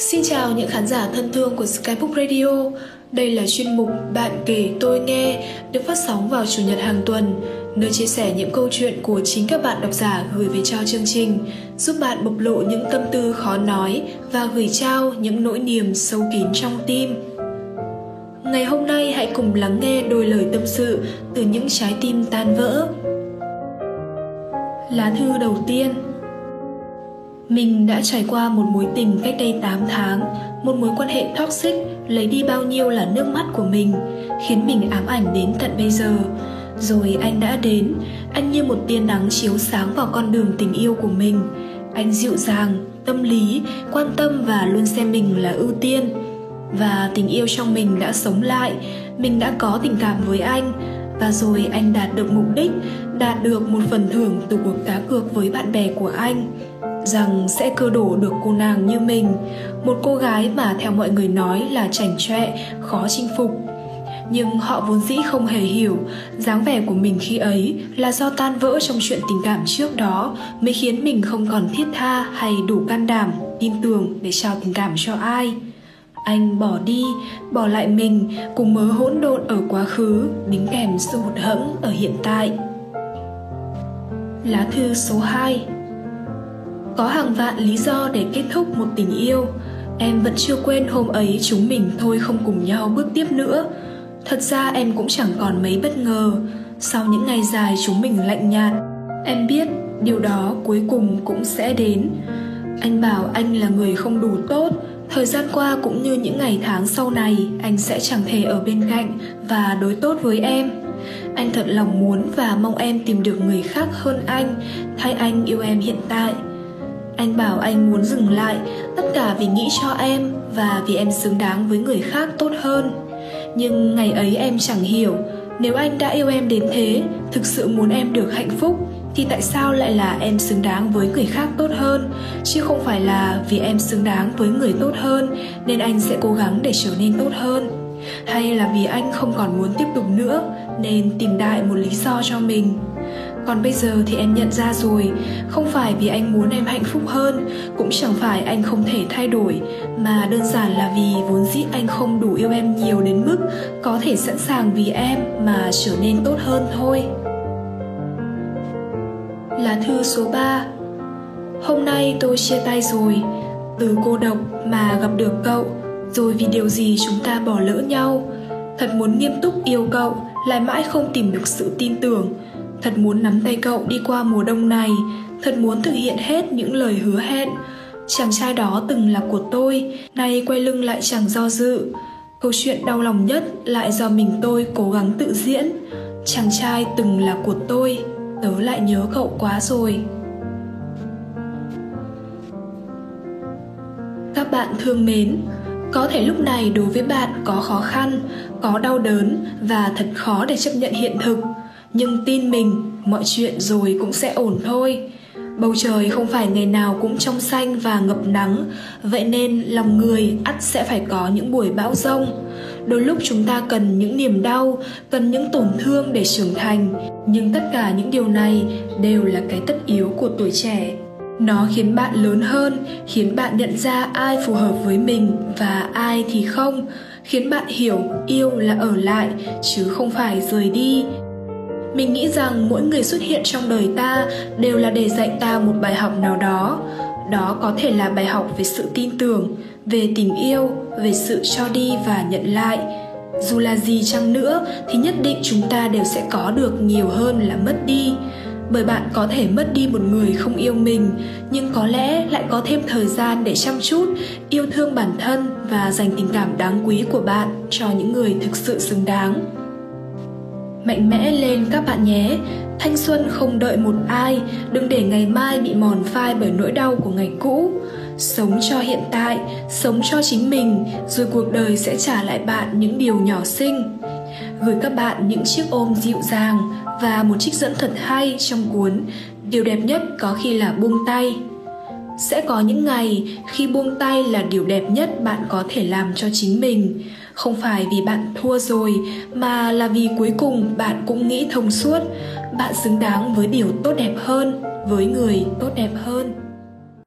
Xin chào những khán giả thân thương của Skybook Radio. Đây là chuyên mục Bạn kể tôi nghe được phát sóng vào chủ nhật hàng tuần, nơi chia sẻ những câu chuyện của chính các bạn độc giả gửi về cho chương trình, giúp bạn bộc lộ những tâm tư khó nói và gửi trao những nỗi niềm sâu kín trong tim. Ngày hôm nay hãy cùng lắng nghe đôi lời tâm sự từ những trái tim tan vỡ. Lá thư đầu tiên mình đã trải qua một mối tình cách đây 8 tháng, một mối quan hệ toxic lấy đi bao nhiêu là nước mắt của mình, khiến mình ám ảnh đến tận bây giờ. Rồi anh đã đến, anh như một tia nắng chiếu sáng vào con đường tình yêu của mình. Anh dịu dàng, tâm lý, quan tâm và luôn xem mình là ưu tiên. Và tình yêu trong mình đã sống lại, mình đã có tình cảm với anh, và rồi anh đạt được mục đích, đạt được một phần thưởng từ cuộc cá cược với bạn bè của anh rằng sẽ cơ đổ được cô nàng như mình. Một cô gái mà theo mọi người nói là chảnh chọe, khó chinh phục. Nhưng họ vốn dĩ không hề hiểu, dáng vẻ của mình khi ấy là do tan vỡ trong chuyện tình cảm trước đó mới khiến mình không còn thiết tha hay đủ can đảm, tin tưởng để trao tình cảm cho ai. Anh bỏ đi, bỏ lại mình, cùng mớ hỗn độn ở quá khứ, đính kèm sự hụt hẫng ở hiện tại. Lá thư số 2 có hàng vạn lý do để kết thúc một tình yêu. Em vẫn chưa quên hôm ấy chúng mình thôi không cùng nhau bước tiếp nữa. Thật ra em cũng chẳng còn mấy bất ngờ. Sau những ngày dài chúng mình lạnh nhạt, em biết điều đó cuối cùng cũng sẽ đến. Anh bảo anh là người không đủ tốt. Thời gian qua cũng như những ngày tháng sau này, anh sẽ chẳng thể ở bên cạnh và đối tốt với em. Anh thật lòng muốn và mong em tìm được người khác hơn anh. Thay anh yêu em hiện tại anh bảo anh muốn dừng lại, tất cả vì nghĩ cho em và vì em xứng đáng với người khác tốt hơn. Nhưng ngày ấy em chẳng hiểu, nếu anh đã yêu em đến thế, thực sự muốn em được hạnh phúc, thì tại sao lại là em xứng đáng với người khác tốt hơn? Chứ không phải là vì em xứng đáng với người tốt hơn, nên anh sẽ cố gắng để trở nên tốt hơn. Hay là vì anh không còn muốn tiếp tục nữa, nên tìm đại một lý do cho mình? Còn bây giờ thì em nhận ra rồi. Không phải vì anh muốn em hạnh phúc hơn, cũng chẳng phải anh không thể thay đổi, mà đơn giản là vì vốn dĩ anh không đủ yêu em nhiều đến mức có thể sẵn sàng vì em mà trở nên tốt hơn thôi. Lá thư số 3 Hôm nay tôi chia tay rồi. Từ cô độc mà gặp được cậu, Rồi vì điều gì chúng ta bỏ lỡ nhau? Thật muốn nghiêm túc yêu cậu, Lại mãi không tìm được sự tin tưởng. Thật muốn nắm tay cậu đi qua mùa đông này, thật muốn thực hiện hết những lời hứa hẹn. Chàng trai đó từng là của tôi, nay quay lưng lại chẳng do dự. Câu chuyện đau lòng nhất lại do mình tôi cố gắng tự diễn. Chàng trai từng là của tôi, tớ lại nhớ cậu quá rồi. Các bạn thương mến, có thể lúc này đối với bạn có khó khăn, có đau đớn và thật khó để chấp nhận hiện thực nhưng tin mình, mọi chuyện rồi cũng sẽ ổn thôi. Bầu trời không phải ngày nào cũng trong xanh và ngập nắng, vậy nên lòng người ắt sẽ phải có những buổi bão rông đôi lúc chúng ta cần những niềm đau, cần những tổn thương để trưởng thành, nhưng tất cả những điều này đều là cái tất yếu của tuổi trẻ. Nó khiến bạn lớn hơn, khiến bạn nhận ra ai phù hợp với mình và ai thì không, khiến bạn hiểu yêu là ở lại, chứ không phải rời đi mình nghĩ rằng mỗi người xuất hiện trong đời ta đều là để dạy ta một bài học nào đó. Đó có thể là bài học về sự tin tưởng, về tình yêu, về sự cho đi và nhận lại. Dù là gì chăng nữa thì nhất định chúng ta đều sẽ có được nhiều hơn là mất đi. Bởi bạn có thể mất đi một người không yêu mình, nhưng có lẽ lại có thêm thời gian để chăm chút, yêu thương bản thân và dành tình cảm đáng quý của bạn cho những người thực sự xứng đáng mạnh mẽ lên các bạn nhé. Thanh xuân không đợi một ai, đừng để ngày mai bị mòn phai bởi nỗi đau của ngày cũ. Sống cho hiện tại, sống cho chính mình, rồi cuộc đời sẽ trả lại bạn những điều nhỏ xinh. Gửi các bạn những chiếc ôm dịu dàng và một trích dẫn thật hay trong cuốn điều đẹp nhất có khi là buông tay. Sẽ có những ngày khi buông tay là điều đẹp nhất bạn có thể làm cho chính mình không phải vì bạn thua rồi, mà là vì cuối cùng bạn cũng nghĩ thông suốt. Bạn xứng đáng với điều tốt đẹp hơn, với người tốt đẹp hơn.